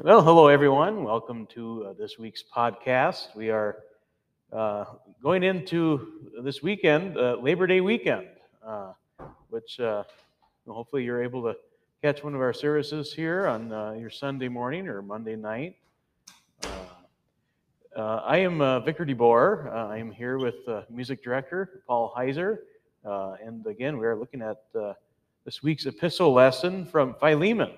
Well, hello everyone. Welcome to uh, this week's podcast. We are uh, going into this weekend, uh, Labor Day weekend, uh, which uh, hopefully you're able to catch one of our services here on uh, your Sunday morning or Monday night. I am Vicar DeBoer. I am here with music director Paul Heiser. And again, we are looking at this week's epistle lesson from Philemon.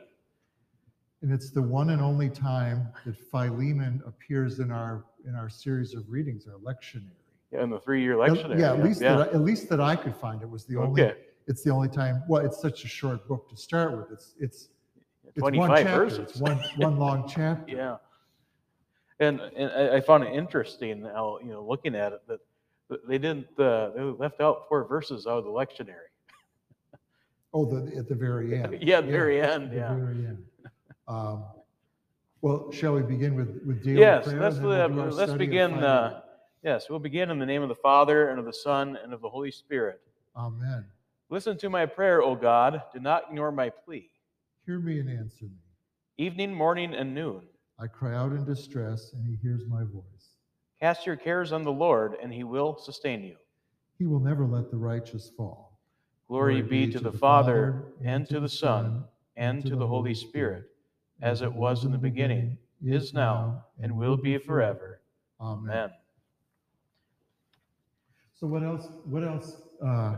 And it's the one and only time that Philemon appears in our in our series of readings, our lectionary. Yeah, in the three-year lectionary. Yeah, at least yeah. that I, at least that I could find. It was the only. Okay. It's the only time. Well, it's such a short book to start with. It's it's it's one 25 chapter. verses. It's one one long chapter. Yeah. And, and I, I found it interesting how, you know, looking at it, that they didn't, uh, they left out four verses out of the lectionary. Oh, the at the very end. Yeah, the very end, at the yeah. very end. Um, well, shall we begin with with daily Yes, prayer? let's, and then we'll uh, do our let's study of begin, uh, yes, we'll begin in the name of the Father and of the Son and of the Holy Spirit. Amen. Listen to my prayer, O God. Do not ignore my plea. Hear me and answer me. Evening, morning, and noon. I cry out in distress, and He hears my voice. Cast your cares on the Lord, and he will sustain you. He will never let the righteous fall. Glory be to the Father, and to the Son, and to the Holy Spirit, as it was in the beginning, is now, and will be forever. Amen. So what else, what else uh,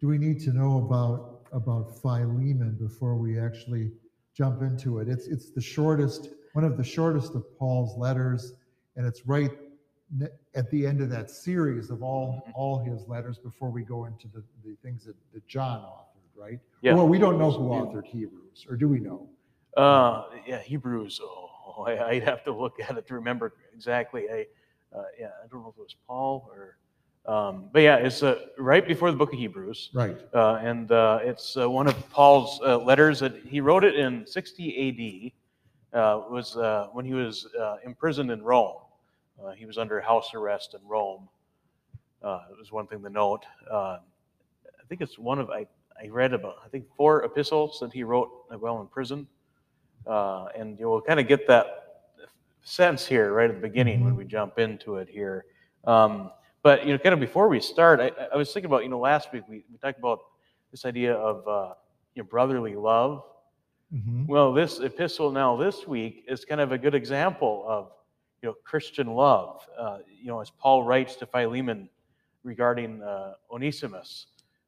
do we need to know about, about Philemon before we actually jump into it? It's, it's the shortest, one of the shortest of Paul's letters, and it's right at the end of that series of all, Mhm. all his letters before we go into the, the things that, that John authored, right? Yeah. Well, we don't know who authored Hebrews, or do we know? Uh, yeah, Hebrews. Oh, I, I'd have to look at it to remember exactly. I, uh, yeah, I don't know if it was Paul or, um, but yeah, it's uh, right before the book of Hebrews, Right. uh, and uh, it's uh, one of Paul's uh, letters that he wrote it in 60 A.D. Uh, was uh, when he was uh, imprisoned in Rome. Uh, he was under house arrest in Rome. Uh, it was one thing to note. Uh, I think it's one of I, I read about I think four epistles that he wrote while in prison. Uh, and you'll kind of get that sense here right at the beginning when Mhm. we jump into it here. Um, but you know, kind of before we start, I, I was thinking about you know last week we, we talked about this idea of uh, you know brotherly love. Mhm. Well, this epistle now this week is kind of a good example of you know Christian love. Uh, you know, as Paul writes to Philemon regarding uh, Onesimus,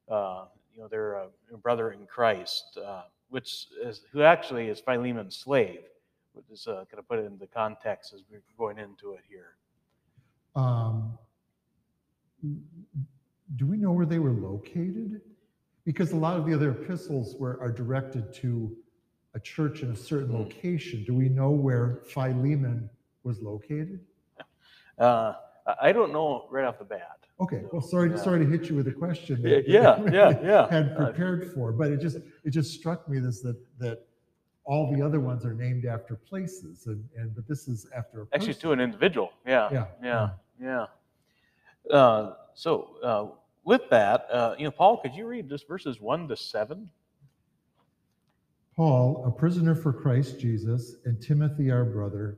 uh, you know, their uh, brother in Christ, uh, which is who actually is Philemon's slave. Which is uh, going to put it into context as we're going into it here. Um, do we know where they were located? Because a lot of the other epistles were are directed to a church in a certain Hmm. location. Do we know where Philemon was located? Uh, I I don't know right off the bat. Okay, well, sorry, sorry to hit you with a question. That- yeah, that yeah, we yeah. Had Uh, prepared for, but it just it just struck me this that that all the other ones are named after places, and and but this is after a Actually, to an individual. Yeah. Yeah, Yeah. Yeah. Uh, so, uh, with that, uh, you know, Paul, could you read just verses one to seven? Paul, a prisoner for Christ Jesus, and Timothy, our brother,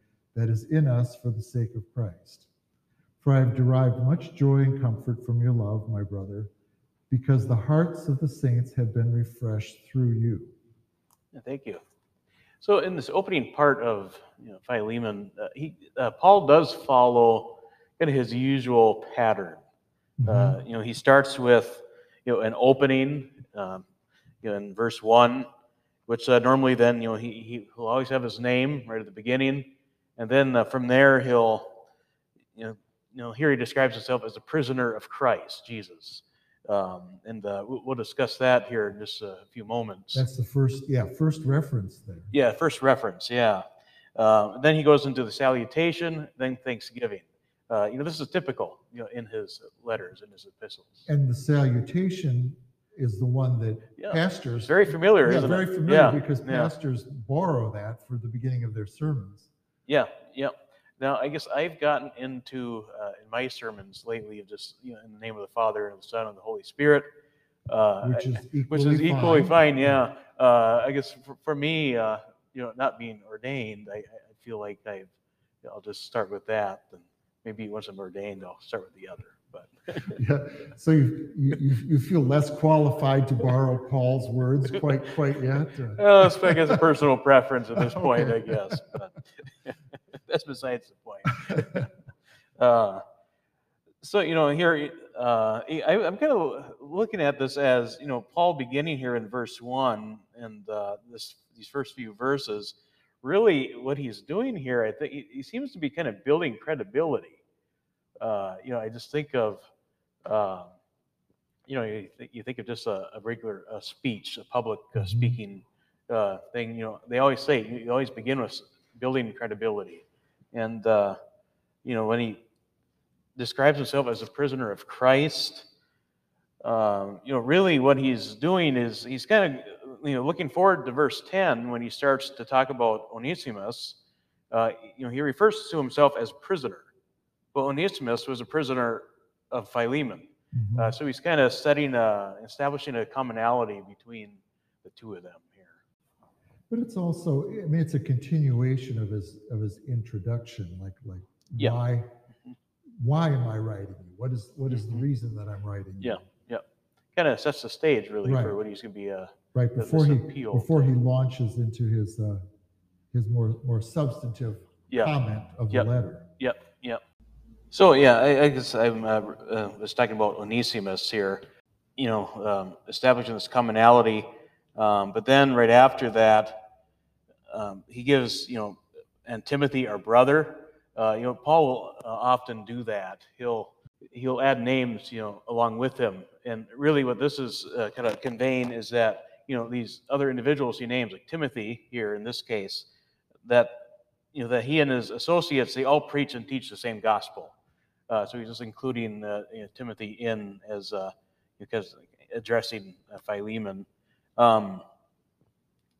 that is in us for the sake of Christ. For I have derived much joy and comfort from your love, my brother, because the hearts of the saints have been refreshed through you. Thank you. So, in this opening part of you know, Philemon, uh, he uh, Paul does follow kind of his usual pattern. Uh, you know, he starts with you know an opening, um, you know, in verse one, which uh, normally then you know he he will always have his name right at the beginning, and then uh, from there he'll you know you know here he describes himself as a prisoner of Christ Jesus, um, and uh, we'll discuss that here in just a few moments. That's the first, yeah, first reference there. Yeah, first reference. Yeah. Uh, then he goes into the salutation, then thanksgiving. Uh, you know, this is typical, you know, in his letters, in his epistles. And the salutation is the one that Yeah, pastors. Very familiar, Yeah, isn't it? very it? familiar Yeah, because yeah. pastors borrow that for the beginning of their sermons. Yeah, yeah. Now, I guess I've gotten into uh, in my sermons lately of just you know in the name of the Father and the Son and the Holy Spirit, uh, Which is equally which is equally fine. Yeah. Uh, I guess for, for me, uh, you know, not being ordained, I, I feel like I, I'll just start with that, and maybe once I'm ordained, I'll start with the other. But Yeah, so you, you, you- feel less qualified to borrow Paul's words quite, quite yet? uh, well, that's I guess a personal preference at this point, I guess. But that's besides the point. Uh, so you know here uh, I, I'm kind of looking at this as you know Paul beginning here in verse one and uh, this these first few verses. Really, what he's doing here, I think he, he seems to be kind of building credibility. Uh, you know, I just think of uh, you know you, th- you think of just a, a regular uh, speech, a public uh, Mhm. speaking uh, thing. You know, they always say you, you always begin with building credibility, and uh, you know when he describes himself as a prisoner of Christ. Um, you know, really what he's doing is he's kind of, you know, looking forward to verse 10 when he starts to talk about Onesimus. Uh, you know, he refers to himself as prisoner. But Onesimus was a prisoner of Philemon. mhm. Uh, so he's kind of setting, a, establishing a commonality between the two of them here. But it's also, I mean, it's a continuation of his, of his introduction, like, like, Yeah. why, Mhm. why am I writing you? What is, what is the Mhm. reason that I'm writing you? Yeah. Yeah. Kind of sets the stage really Right. for what he's going to be. Uh, Right, before he, before he launches into his, uh, his more, more substantive yeah. comment of the letter. So yeah, I, I guess I'm uh, uh, was talking about Onesimus here. You know, um, establishing this commonality, um, but then right after that, um, he gives you know, and Timothy, our brother. Uh, you know, Paul will uh, often do that. He'll he'll add names, you know, along with him. And really, what this is uh, kind of conveying is that you know these other individuals he names, like Timothy here in this case, that you know that he and his associates they all preach and teach the same gospel. Uh, so he's just including uh, you know, Timothy in as uh, because addressing uh, Philemon. Um,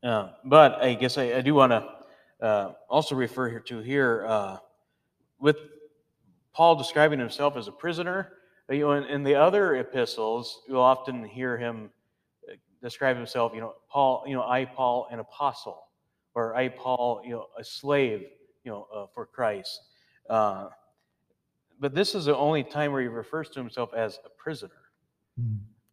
uh, but I guess I, I do want to uh, also refer here to here with Paul describing himself as a prisoner. You know, in, in the other epistles, you'll often hear him describe himself. You know, Paul. You know, I Paul, an apostle, or I Paul, you know, a slave. You know, for Christ. But this is the only time where he refers to himself as a prisoner.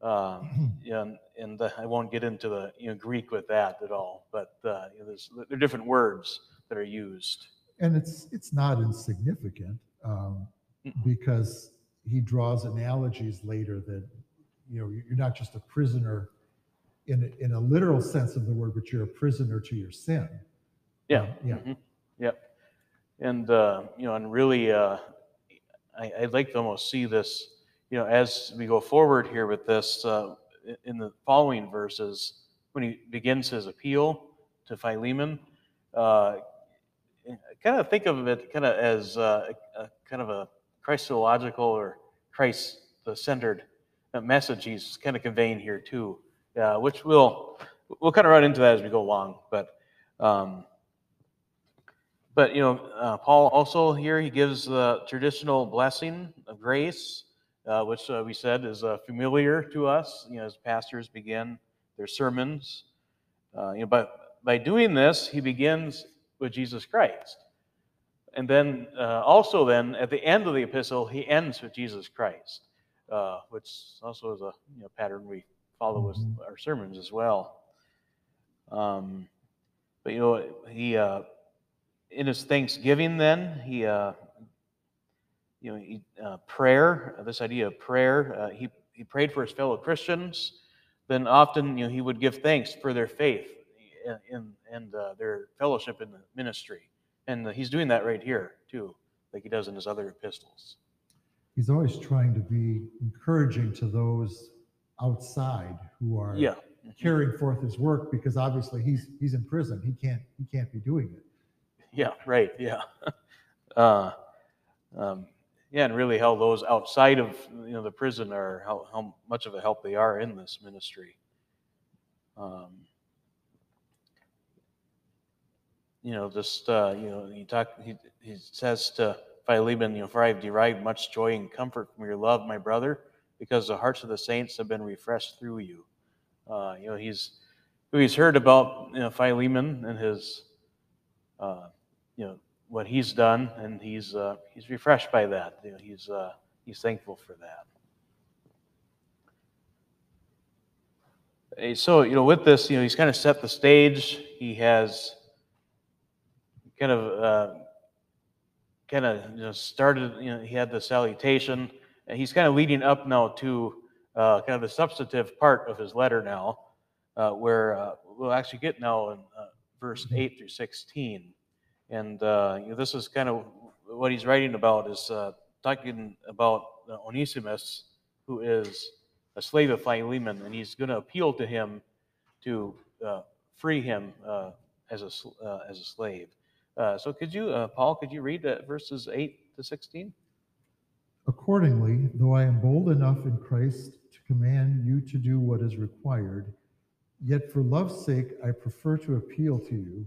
Uh, and and uh, I won't get into the you know Greek with that at all. But uh, you know, there's there are different words that are used. And it's, it's not insignificant, um, because he draws analogies later that, you know, you're not just a prisoner in, a- in a literal sense of the word, but you're a prisoner to your sin. Yeah. Yeah. mhm, Yep. And uh, you know, and really, uh, I, I'd like to almost see this, you know, as we go forward here with this uh, in the following verses when he begins his appeal to Philemon. Uh, kind of think of it kind of as uh, a, kind of a Christological or Christ-centered message he's kind of conveying here too, uh, which we'll we'll kind of run into that as we go along, but. Um, but you know, uh, Paul also here he gives the traditional blessing of grace, uh, which uh, we said is uh, familiar to us. You know, as pastors begin their sermons. Uh, you know, but by doing this, he begins with Jesus Christ, and then uh, also then at the end of the epistle, he ends with Jesus Christ, which also is a you know, pattern we follow with our sermons as well. Um, but you know, he in his thanksgiving, then he, uh, you know, he, uh, prayer. uh, This idea of prayer. Uh, he he prayed for his fellow Christians. Then often, you know, he would give thanks for their faith in and uh, their fellowship in the ministry. And uh, he's doing that right here too, like he does in his other epistles. He's always trying to be encouraging to those outside who are Yeah. carrying forth his work because obviously he's, he's in prison. He can't, he can't be doing it. Yeah, right, yeah. Uh, um, Yeah, and really how those outside of, you know, the prison are, how, how much of a help they are in this ministry. Um, You know, just, uh, you know, he talk, he, he says to Philemon, you know, for I have derived much joy and comfort from your love, my brother, because the hearts of the saints have been refreshed through you. Uh, you know, he's, he's heard about, you know, Philemon and his, uh, you know, what he's done, and he's uh, he's refreshed by that. You know, he's uh, he's thankful for that. So you know, with this, you know, he's kind of set the stage. He has kind of uh, kind of you know started. You know, he had the salutation, and he's kind of leading up now to uh, kind of the substantive part of his letter now, uh, where uh, we'll actually get now in uh, verse eight through sixteen. And uh, you know, this is kind of what he's writing about is uh, talking about uh, Onesimus, who is a slave of Philemon, and he's going to appeal to him to uh, free him uh, as a uh, as a slave. So, could you, Paul, could you read verses eight to sixteen? Accordingly, though I am bold enough in Christ to command you to do what is required, yet for love's sake I prefer to appeal to you.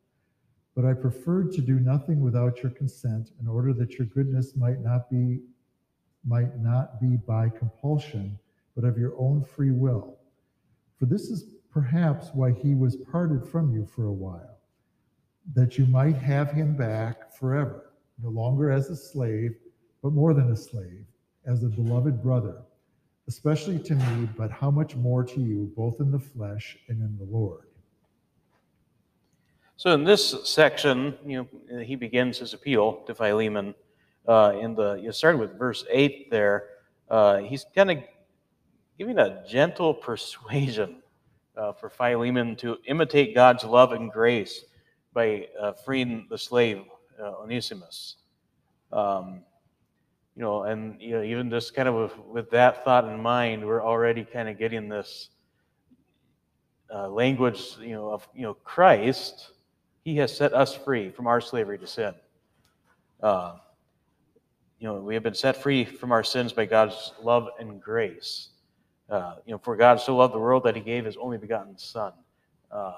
But I preferred to do nothing without your consent in order that your goodness might not be might not be by compulsion, but of your own free will. For this is perhaps why he was parted from you for a while, that you might have him back forever no longer as a slave, but more than a slave, as a beloved brother, especially to me, but how much more to you, both in the flesh and in the Lord. So, in this section, you know, he begins his appeal to Philemon. Uh, in the, you started with verse eight there. Uh, he's kind of giving a gentle persuasion uh, for Philemon to imitate God's love and grace by uh, freeing the slave uh, Onesimus. Um, you know, and you know, even just kind of with, with that thought in mind, we're already kind of getting this uh, language, you know, of you know Christ. He has set us free from our slavery to sin. Uh, you know, we have been set free from our sins by God's love and grace. Uh, you know, for God so loved the world that He gave His only begotten Son. Uh,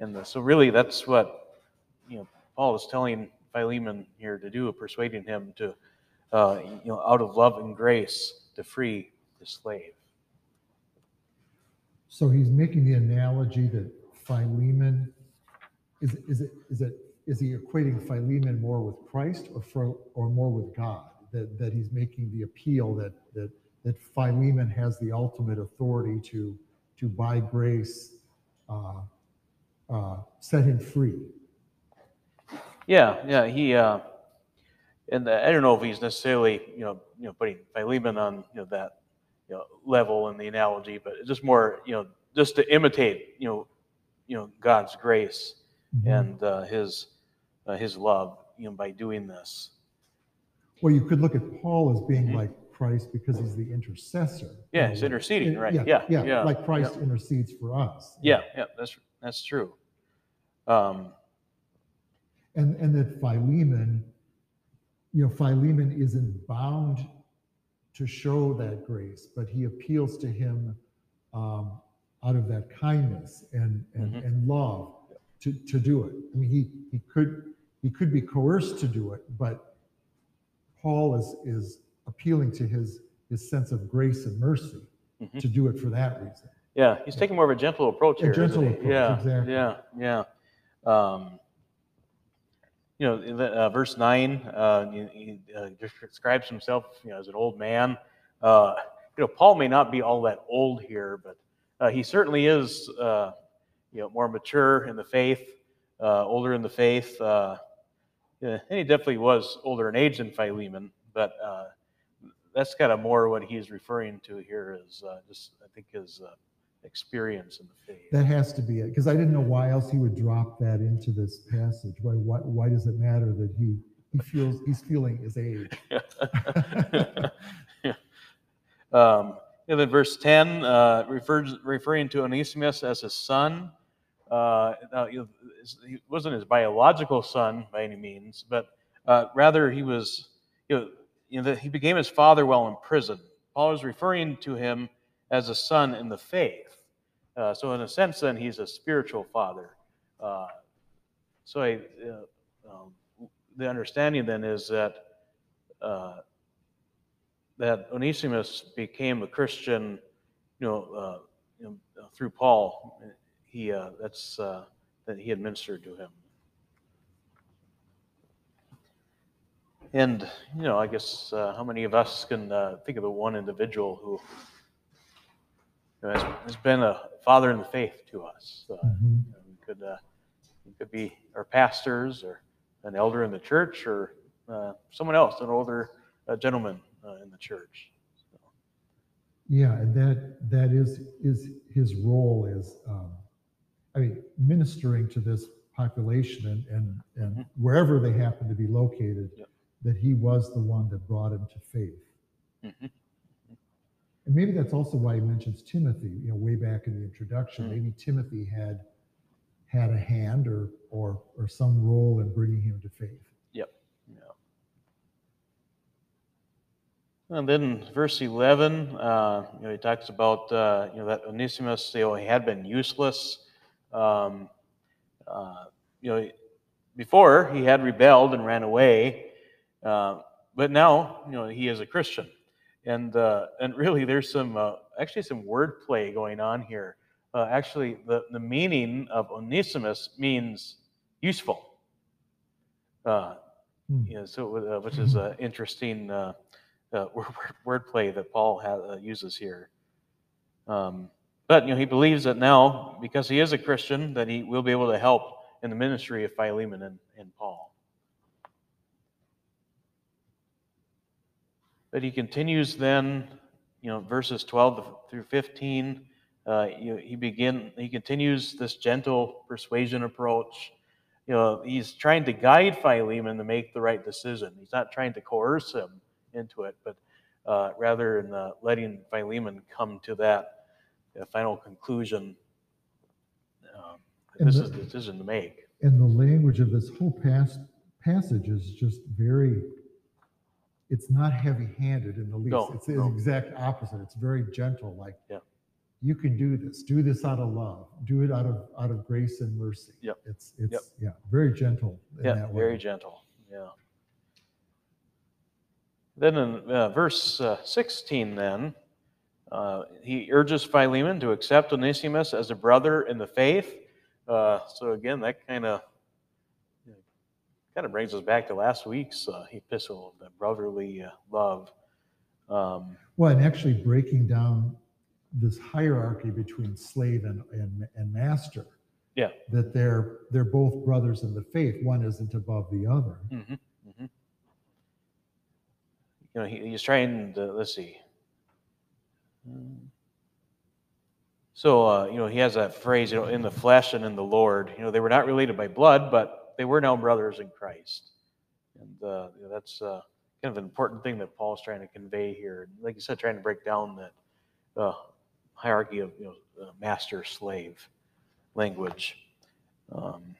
and the, so, really, that's what you know Paul is telling Philemon here to do, persuading him to, uh, you know, out of love and grace, to free the slave. So he's making the analogy that Philemon is is it is it is he equating Philemon more with Christ or for, or more with God? That that he's making the appeal that that that Philemon has the ultimate authority to to by grace uh, uh, set him free. Yeah, yeah, he, uh, and I don't know if he's necessarily, you know, you know, putting Philemon on, you know, that, you know, level in the analogy, but just more, you know, just to imitate, you know, you know, God's grace and uh, His, uh, His love, you know, by doing this. Well, you could look at Paul as being Mhm. like Christ because he's the intercessor. Yeah, he's interceding, right? Yeah, Yeah, yeah, yeah, like Christ intercedes for us. Yeah, yeah, that's that's true. Um, And, and that Philemon, you know, Philemon isn't bound to show that grace, but he appeals to him um, out of that kindness and, and, Mhm. and love to, to do it. I mean, he, he could, he could be coerced to do it, but Paul is, is appealing to his, his sense of grace and mercy Mhm. to do it for that reason. yeah, he's taking more of a gentle approach A here. gentle approach, yeah, exactly. Yeah, yeah. Um, you know, in the, uh, verse nine, uh, he, he uh, describes himself, you know, as an old man. Uh, you know, Paul may not be all that old here, but uh, he certainly is, uh, you know, more mature in the faith, uh, older in the faith. Uh, yeah, and he definitely was older in age than Philemon, but uh, that's kind of more what he's referring to here is uh, just, I think, his uh, experience in the faith. That has to be it, because I didn't know why else he would drop that into this passage. Why, why, why does it matter that he, he feels, he's feeling his age? um, and then verse 10 uh, refers, referring to Onesimus as his son. Uh, he wasn't his biological son by any means, but uh, rather he was, you know, you know, he became his father while in prison. Paul is referring to him as a son in the faith. Uh, so, in a sense, then he's a spiritual father. Uh, so, I, uh, um, the understanding then is that uh, that Onesimus became a Christian, you know, uh, you know through Paul. He uh, that's uh, that he administered to him. And you know, I guess uh, how many of us can uh, think of the one individual who you know, has, has been a father in the faith to us? Uh, Mhm. you know, we could uh, it could be our pastors or an elder in the church or uh, someone else, an older uh, gentleman uh, in the church. Yeah, and that, that is, is his role as, um, I mean, ministering to this population and, and, and Mhm. wherever they happen to be located, Yep. that he was the one that brought him to faith. Mhm. And maybe that's also why he mentions Timothy, you know, way back in the introduction. Mm. Maybe Timothy had had a hand or or or some role in bringing him to faith. Yep. Yeah. And then verse 11, uh, you know, he talks about, uh, you know, that Onesimus, you know, he had been useless. Um, uh, you know, before he had rebelled and ran away, uh, but now, you know, he is a Christian. And, uh, and really, there's some, uh, actually some wordplay going on here. Uh, actually, the, the meaning of Onesimus means useful. Uh, Hmm. yeah, so uh, which is uh, interesting uh, word, word, wordplay that Paul ha- uh, uses here. Um, but you know, he believes that now, because he is a Christian, that he will be able to help in the ministry of Philemon and, and Paul. But he continues then, you know, verses 12 through 15. Uh, you he begin he continues this gentle persuasion approach you know, he's trying to guide Philemon to make the right decision. He's not trying to coerce him into it, but uh, rather in uh, letting Philemon come to that uh, final conclusion. Um, this the- is the decision to make. And the language of this whole pas- passage is just very, it's not heavy handed in the least. No, it's the no. exact opposite. It's very gentle, like, Yeah. you can do this. Do this out of love. Do it out of out of grace and mercy. Yep. It's it's Yep. yeah, very gentle Yeah, very gentle. Yeah. Then in uh, verse uh, 16, then, uh, he urges Philemon to accept Onesimus as a brother in the faith. Uh, so again, that kind of kind of brings us back to last week's uh, epistle, of the brotherly uh, love. Um, Well, and actually breaking down this hierarchy between slave and, and, and master. Yeah. That they're they're both brothers in the faith. One isn't above the other. mhm, mhm. You know, he, he's trying to, let's see. So, uh, you know, he has that phrase, you know, in the flesh and in the Lord. You know, they were not related by blood, but they were now brothers in Christ. And uh, you know, that's uh, kind of an important thing that Paul's trying to convey here. Like you said, trying to break down that uh, hierarchy of, you know, uh, master slave language. Um,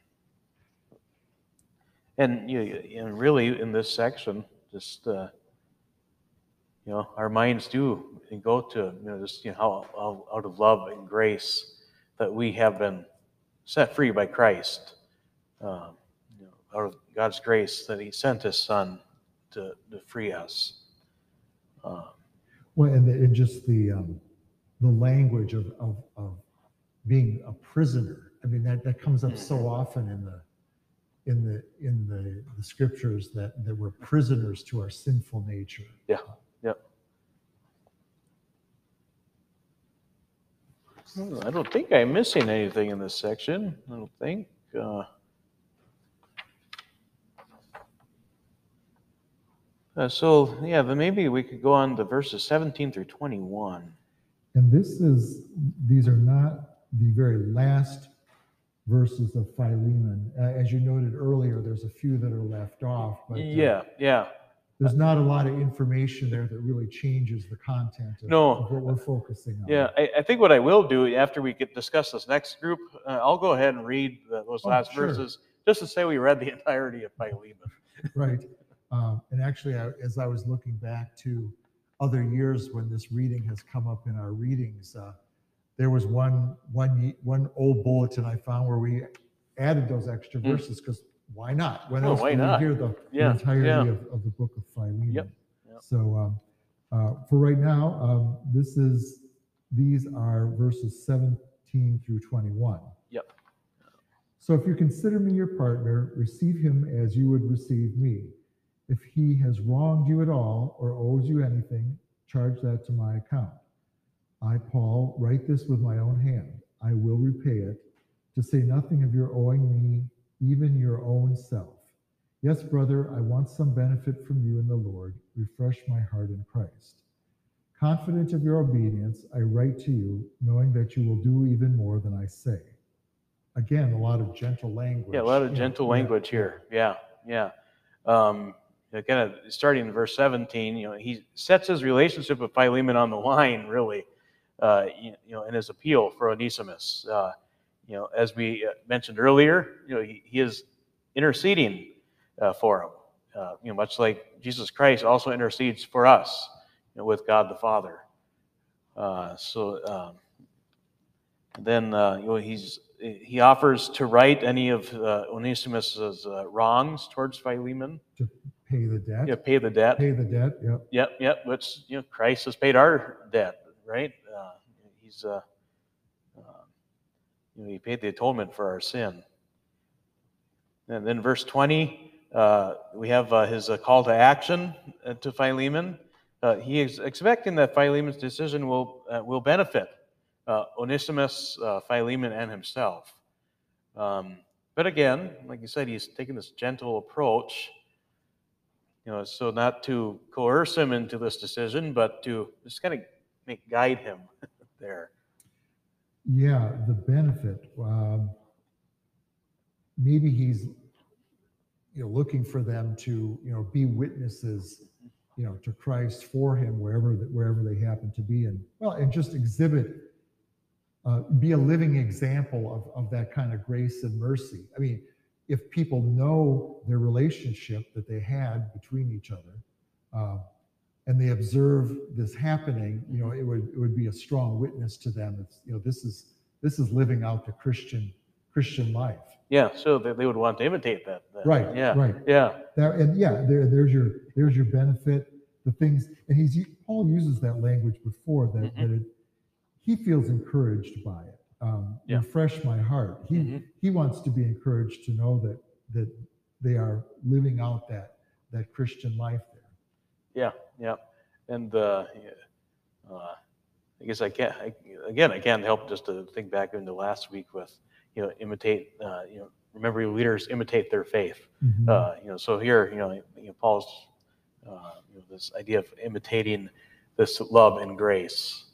and you and really in this section, just uh, you know, our minds do go to you know just you know how, how out of love and grace that we have been set free by Christ. Um, you know, out of God's grace that He sent His Son to, to free us. Um, Well, and, the, and just the um, the language of, of of being a prisoner. I mean, that, that comes up so Mhm. often in the in the in the, the scriptures that that we're prisoners to our sinful nature. Yeah. Yep. I don't think I'm missing anything in this section. I don't think. Uh, Uh, so, yeah, then maybe we could go on to verses 17 through 21. And this is, these are not the very last verses of Philemon. Uh, As you noted earlier, there's a few that are left off, but uh, Yeah, yeah. There's not a lot of information there that really changes the content of, No. of what we're focusing on. Yeah, I, I think what I will do after we get discuss this next group, uh, I'll go ahead and read the, those Oh, last sure. verses just to say we read the entirety of Philemon. Right. Um, and actually, I, as I was looking back to other years when this reading has come up in our readings, uh, there was one, one, ye- one old bulletin I found where we added those extra Hmm. verses because why not? When Oh, else why we not? hear the, the Yeah, entirety yeah. of, of the book of Philemon? Yep, yep. So um, uh, for right now, um, this is these are verses 17 through 21. Yep. So if you consider me your partner, receive him as you would receive me. If he has wronged you at all or owes you anything, charge that to my account. I, Paul, write this with my own hand. I will repay it, to say nothing of your owing me even your own self. Yes, brother, I want some benefit from you in the Lord. Refresh my heart in Christ. Confident of your obedience, I write to you, knowing that you will do even more than I say. Again, a lot of gentle language. Yeah, a lot of gentle yeah, language here. Yeah, yeah. Um, kind of starting in verse 17, you know, he sets his relationship with Philemon on the line, really, uh, you, you know, in his appeal for Onesimus. Uh, you know, as we uh, mentioned earlier, you know, he, he is interceding uh, for him. Uh, you know, much like Jesus Christ also intercedes for us you know, with God the Father. Uh, so um, then, uh, you know, he's he offers to right any of uh, Onesimus's uh, wrongs towards Philemon. To pay the debt. Yeah, pay the debt. Pay the debt. Yep. Yep, yep. Which you know, Christ has paid our debt, right? Uh, he's you know, he paid the atonement for our sin. And then verse twenty, uh, we have uh, his uh, call to action uh, to Philemon. Uh, he is expecting that Philemon's decision will will benefit Onesimus, Philemon, and himself. Um, but again, like you said, he's taking this gentle approach you know, so not to coerce him into this decision, but to just kind of make guide him there. Yeah, the benefit. Um, maybe he's, you know, looking for them to, you know, be witnesses, you know, to Christ for him wherever that wherever they happen to be, and well, and just exhibit, uh, be a living example of of that kind of grace and mercy. I mean, if people know their relationship that they had between each other. Uh, and they observe this happening, you know, it would it would be a strong witness to them. It's you know this is this is living out the Christian Christian life. Yeah, so that they would want to imitate that. Right. Yeah. Right. Yeah. There and yeah, there there's your there's your benefit. The things and he's Paul uses that language before that Mhm. that it, he feels encouraged by it. Um, Yeah. Refresh my heart. He Mhm. he wants to be encouraged to know that that they are living out that that Christian life. Yeah. Yeah. And uh, uh, I guess I can't. I, again, I can't help just to think back into last week with you know imitate. Uh, you know, remember your leaders imitate their faith. Mhm. Uh, you know, so here, you know, you know Paul's, uh, you know, this idea of imitating this love and grace.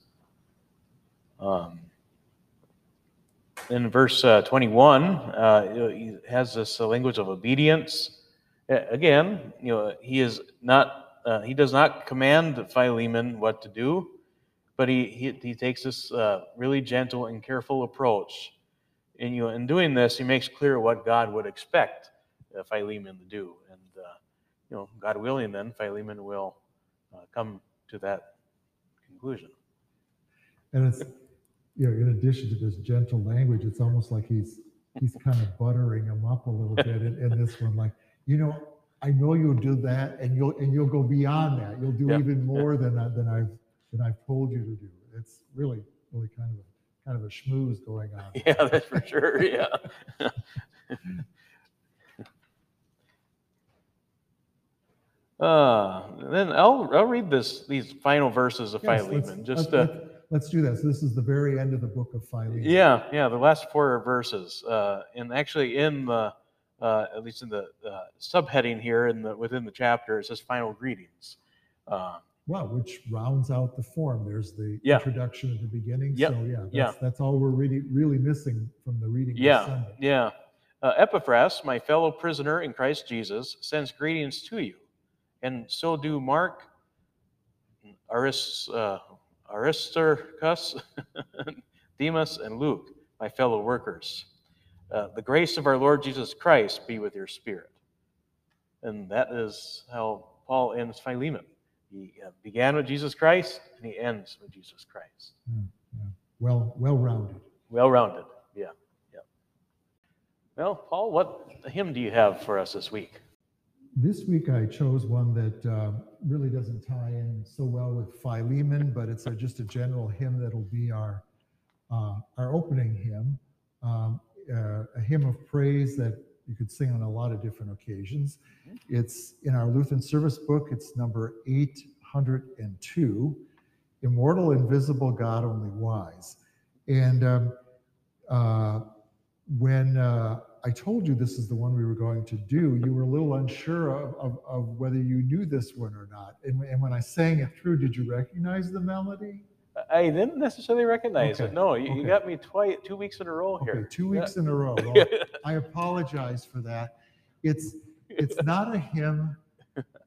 Um, in verse uh, 21, uh, he has this uh, language of obedience. Again, you know, he is not, uh, he does not command Philemon what to do, but he, he, he takes this uh, really gentle and careful approach. And, you in doing this, he makes clear what God would expect uh, Philemon to do. And, uh, you know, God willing, then Philemon will uh, come to that conclusion. And it's, you know, in addition to this gentle language, it's almost like he's he's kind of buttering him up a little bit in, in this one. Like, you know, I know you'll do that, and you'll and you'll go beyond that. You'll do even more than I- than I've than I've told you to do. It's really really kind of a kind of a schmooze going on. Yeah, that's for sure. Yeah. Uh, then I'll, I'll read this these final verses of Yes, let's- Philemon. Just let's, uh, let's- let's do that. So this is the very end of the book of Philemon. yeah, yeah, the last four verses. Uh, and actually, in the uh, at least in the uh, subheading here in the within the chapter, it says final greetings. Uh, Wow, which rounds out the form. There's the Yeah. introduction at the beginning. Yep, So yeah, yeah. that's, that's all we're really, really missing from the reading this yeah, Sunday. yeah. Uh, Epaphras, my fellow prisoner in Christ Jesus, sends greetings to you, and so do Mark, Aris, uh, Aristarchus, Demas, and Luke, my fellow workers. Uh, the grace of our Lord Jesus Christ be with your spirit. And that is how Paul ends Philemon. He uh, began with Jesus Christ, and he ends with Jesus Christ. Well, well-rounded. Well rounded. Yeah. Yeah. Well, Paul, what hymn do you have for us this week? This week I chose one that uh, really doesn't tie in so well with Philemon, but it's a, just a general hymn that'll be our uh, our opening hymn, um, uh, a hymn of praise that you could sing on a lot of different occasions. It's in our Lutheran service book. It's number 802, "Immortal, Invisible, God Only Wise," and um, uh, when uh, I told you this is the one we were going to do, you were a little unsure of, of, of whether you knew this one or not. And, and when I sang it through, did you recognize the melody? I didn't necessarily recognize it. No, you, you okay. got me twice, two weeks in a row Okay, here. two weeks in a row. Well, I apologize for that. It's it's not a hymn.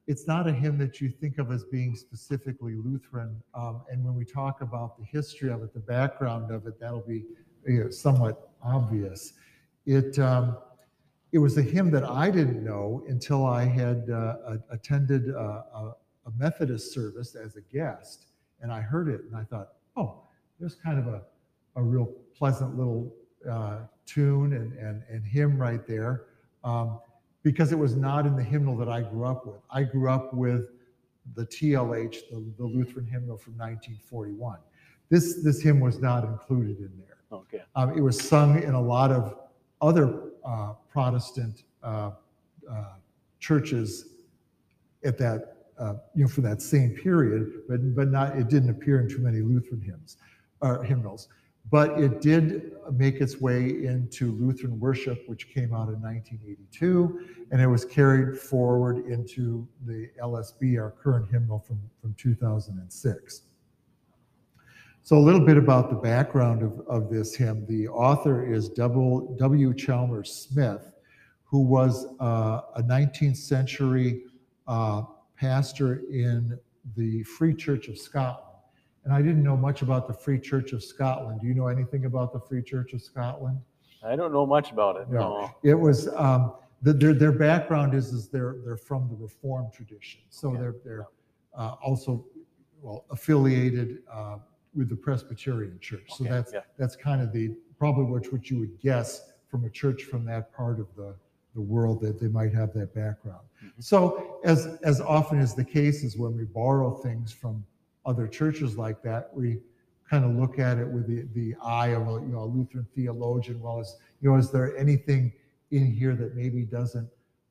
It's not a hymn that you think of as being specifically Lutheran. Um, and when we talk about the history of it, the background of it, that'll be you know, somewhat obvious. It um, it was a hymn that I didn't know until I had uh, a- attended a, a, a Methodist service as a guest, and I heard it, and I thought, oh, there's kind of a a real pleasant little uh, tune and, and, and hymn right there um, because it was not in the hymnal that I grew up with. I grew up with the TLH, the, the Lutheran hymnal from 1941. This, this hymn was not included in there. Okay. Um, it was sung in a lot of other uh, Protestant uh, uh, churches at that, uh, you know, for that same period, but but not. It didn't appear in too many Lutheran hymns or hymnals. But it did make its way into Lutheran worship, which came out in 1982, and it was carried forward into the LSB, our current hymnal from, from 2006. So a little bit about the background of, of this hymn. The author is W. W. Chalmers Smith, who was uh, a 19th century uh, pastor in the Free Church of Scotland. And I didn't know much about the Free Church of Scotland. Do you know anything about the Free Church of Scotland? I don't know much about it. No. No. It was um, the, their their background is is they're they're from the Reformed tradition, so they're they're uh, also well affiliated uh, with the Presbyterian Church. So Okay, that's yeah. that's kind of the probably what what you would guess from a church from that part of the the world that they might have that background. Mhm. So as as often as the case is when we borrow things from other churches like that, we kind of look at it with the, the eye of a you know a Lutheran theologian. Well, is you know is there anything in here that maybe doesn't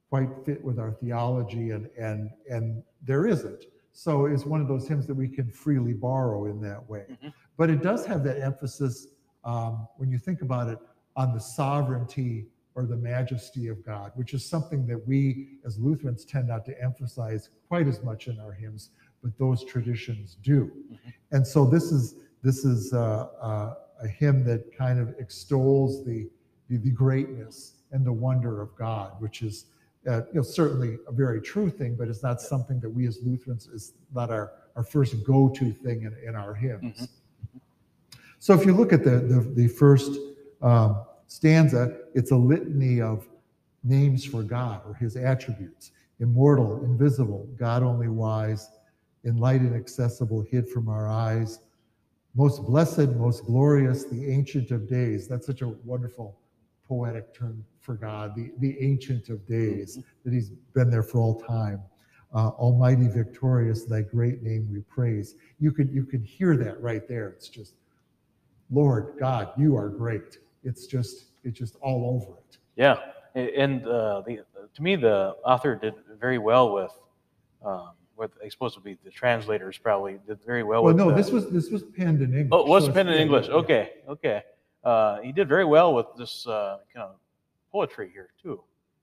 quite fit with our theology? And and and there isn't. So it's one of those hymns that we can freely borrow in that way. Mhm. But it does have that emphasis um, when you think about it on the sovereignty or the majesty of God, which is something that we as Lutherans tend not to emphasize quite as much in our hymns, but those traditions do. Mhm. And so this is this is uh, uh, a hymn that kind of extols the, the the greatness and the wonder of God, which is uh, you know certainly a very true thing, but it's not something that we as Lutherans is not our our first go-to thing in, in our hymns. So if you look at the the, the first um, stanza, it's a litany of names for God or His attributes: immortal, invisible, God only wise, in light inaccessible, hid from our eyes. Most blessed, most glorious, the Ancient of Days. That's such a wonderful poetic term for God, the, the Ancient of Days, that He's been there for all time. Uh, Almighty victorious, thy great name we praise. You could you could hear that right there. It's just, Lord God, you are great. It's just it's just all over it. Yeah, and uh, the to me the author did very well with um, what I suppose would be the translators probably did very well Well, with. no, the- this was this was penned in English. oh, it was so penned in yeah, English. yeah. Okay, okay. Uh, he did very well with this uh, kind of poetry here too.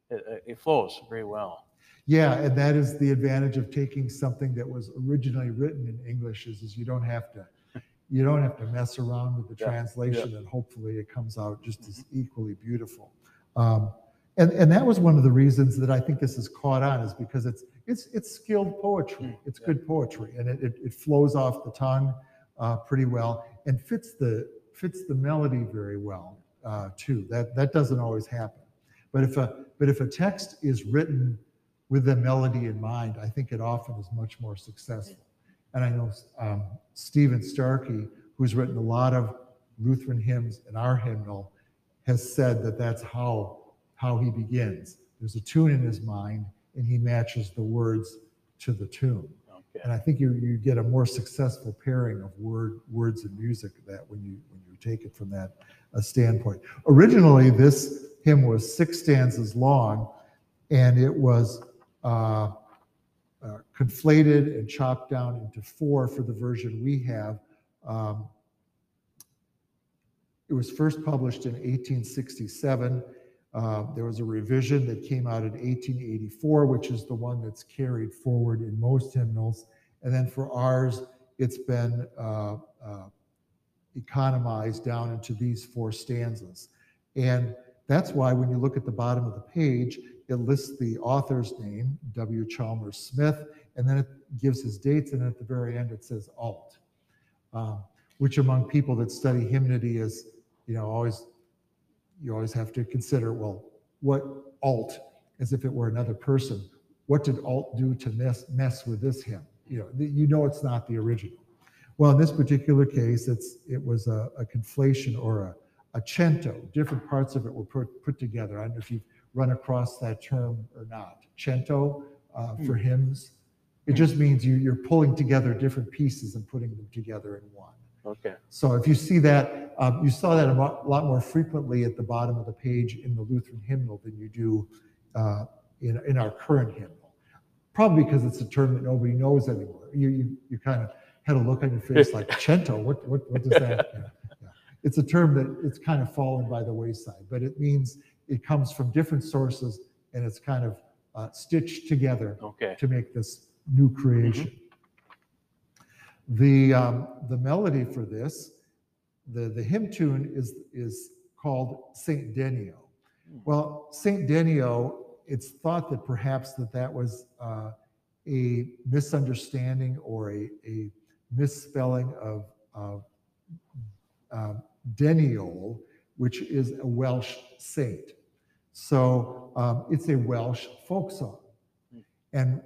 it, it flows very well. Yeah, and that is the advantage of taking something that was originally written in English is, is you don't have to, you don't have to mess around with the Yeah, translation and hopefully it comes out just as equally beautiful. Um, and, and that was one of the reasons that I think this is caught on is because it's, it's, it's skilled poetry. Mm, It's yeah. good poetry and it, it, it flows off the tongue uh, pretty well and fits the, fits the melody very well uh, too. That, that doesn't always happen. But if a, but if a text is written with the melody in mind, I think it often is much more successful. And I know um, Stephen Starke, who's written a lot of Lutheran hymns in our hymnal, has said that that's how how he begins. There's a tune in his mind, and he matches the words to the tune. Okay. And I think you you get a more successful pairing of word words and music that when you when you take it from that uh, standpoint. Originally, this hymn was six stanzas long, and it was uh, uh, conflated and chopped down into four for the version we have. Um, it was first published in 1867. Uh, there was a revision that came out in 1884, which is the one that's carried forward in most hymnals. And then for ours, it's been uh, uh, economized down into these four stanzas. And that's why when you look at the bottom of the page, it lists the author's name, W. Chalmers Smith, and then it gives his dates, and at the very end it says alt, um, which among people that study hymnody is, you know, always you always have to consider, well, what alt, as if it were another person, what did alt do to mess mess with this hymn? You know, you know it's not the original. Well, in this particular case, it's it was a, a conflation or a, a cento. Different parts of it were put put together. I don't know if you've run across that term or not. Cento uh, for hymns. It just means you, you're pulling together different pieces and putting them together in one. Okay. So if you see that, um, you saw that a lot more frequently at the bottom of the page in the Lutheran hymnal than you do uh, in, in our current hymnal. Probably because it's a term that nobody knows anymore. You, you, you kind of had a look on your face like, cento, what, what, what does that? Yeah, yeah. It's a term that it's kind of fallen by the wayside, but it means it comes from different sources and it's kind of uh, stitched together Okay. to make this new creation. The, um, the melody for this, the, the hymn tune is, is called Saint Denio. Well, Saint Denio, it's thought that perhaps that that was uh, a misunderstanding or a, a misspelling of, of uh, which is a Welsh saint. So um, it's a Welsh folk song. And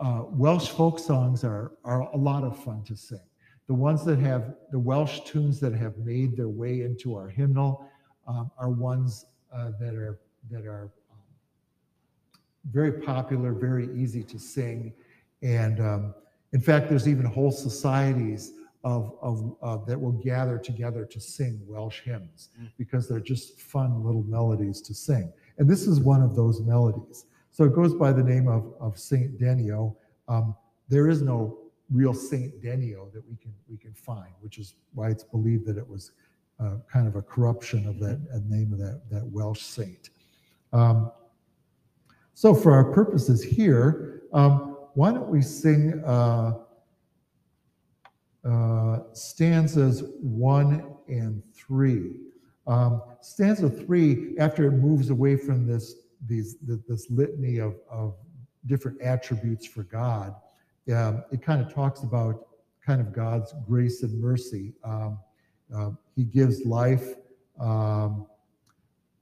uh, Welsh folk songs are, are a lot of fun to sing. The ones that have the Welsh tunes that have made their way into our hymnal um, are ones uh, that are that are um, very popular, very easy to sing, and um, in fact, there's even whole societies of, of uh, that will gather together to sing Welsh hymns Mm. because they're just fun little melodies to sing. And this is one of those melodies. So it goes by the name of, of Saint Denio. Um, there is no real Saint Denio that we can we can find, which is why it's believed that it was uh, kind of a corruption of that uh, name of that that Welsh saint. Um, so for our purposes here, um, why don't we sing uh, uh, stanzas one and three? Um, stanza three, after it moves away from this these this litany of, of different attributes for God, um, it kind of talks about kind of God's grace and mercy. Um, uh, he gives life. Um,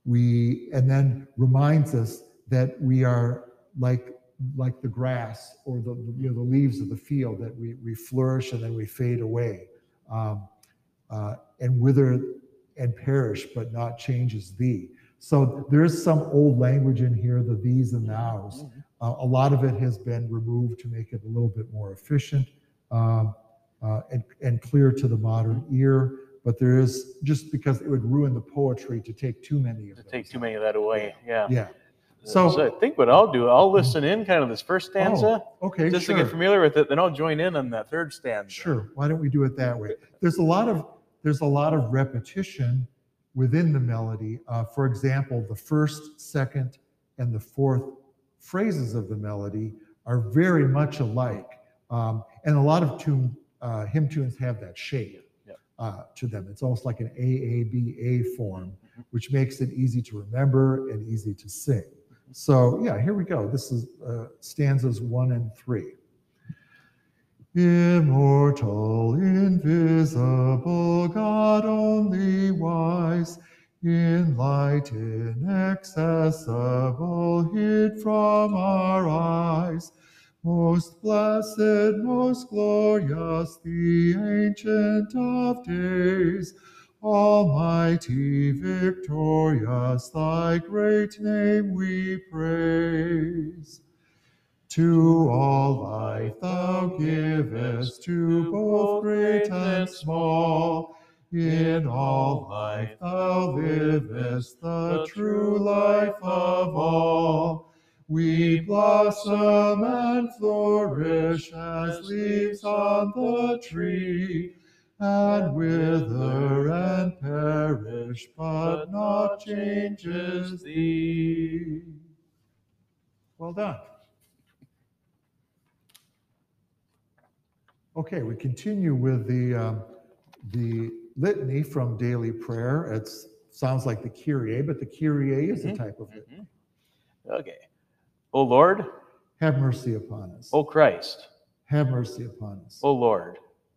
we and then reminds us that we are like like the grass or the you know the leaves of the field that we we flourish and then we fade away um, uh, and wither and perish, but not changes thee. So there is some old language in here, the these and nows. Uh, a lot of it has been removed to make it a little bit more efficient um, uh, and, and clear to the modern ear. But there is just because it would ruin the poetry to take too many of To those. take too many of that away. Yeah. Yeah. So, So- I think what I'll do, I'll listen in kind of this first stanza, Oh, okay. just sure. to get familiar with it. Then I'll join in on that third stanza. Sure. Why don't we do it that way? There's a lot of there's a lot of repetition within the melody. Uh, for example, the first, second, and the fourth phrases of the melody are very much alike. Um, and a lot of tune, uh, hymn tunes have that shape uh, to them. It's almost like an AABA form, Mhm. which makes it easy to remember and easy to sing. So, yeah, here we go. This is uh, stanzas one and three. Immortal, invisible, God only wise, in light inaccessible, hid from our eyes. Most blessed, most glorious, the Ancient of Days, Almighty, victorious, thy great name we praise. To all life thou givest, to both great and small. In all life thou livest, the true life of all. We blossom and flourish as leaves on the tree, and wither and perish, but not changes thee. Well done. Okay, we continue with the, um, the litany from daily prayer. It sounds like the Kyrie, but the Kyrie is a Mhm, type of litany. Mhm. Okay. O Lord, Have mercy upon us. O Christ, Have mercy upon us. O Lord,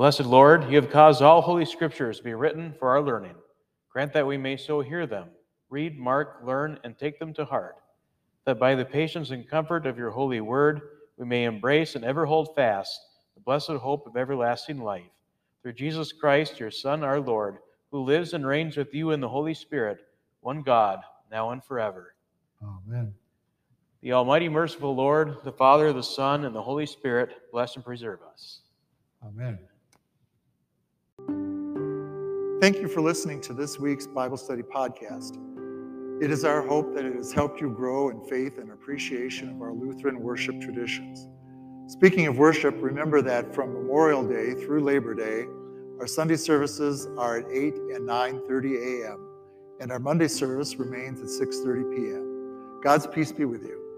Blessed Lord, you have caused all holy scriptures to be written for our learning. Grant that we may so hear them, read, mark, learn, and take them to heart, that by the patience and comfort of your holy word, we may embrace and ever hold fast the blessed hope of everlasting life. Through Jesus Christ, your Son, our Lord, who lives and reigns with you in the Holy Spirit, one God, now and forever. Amen. The Almighty, merciful Lord, the Father, the Son, and the Holy Spirit, bless and preserve us. Amen. Thank you for listening to this week's Bible Study Podcast. It is our hope that it has helped you grow in faith and appreciation of our Lutheran worship traditions. Speaking of worship, remember that from Memorial Day through Labor Day, our Sunday services are at 8 and 9:30 a.m., and our Monday service remains at 6:30 p.m. God's peace be with you.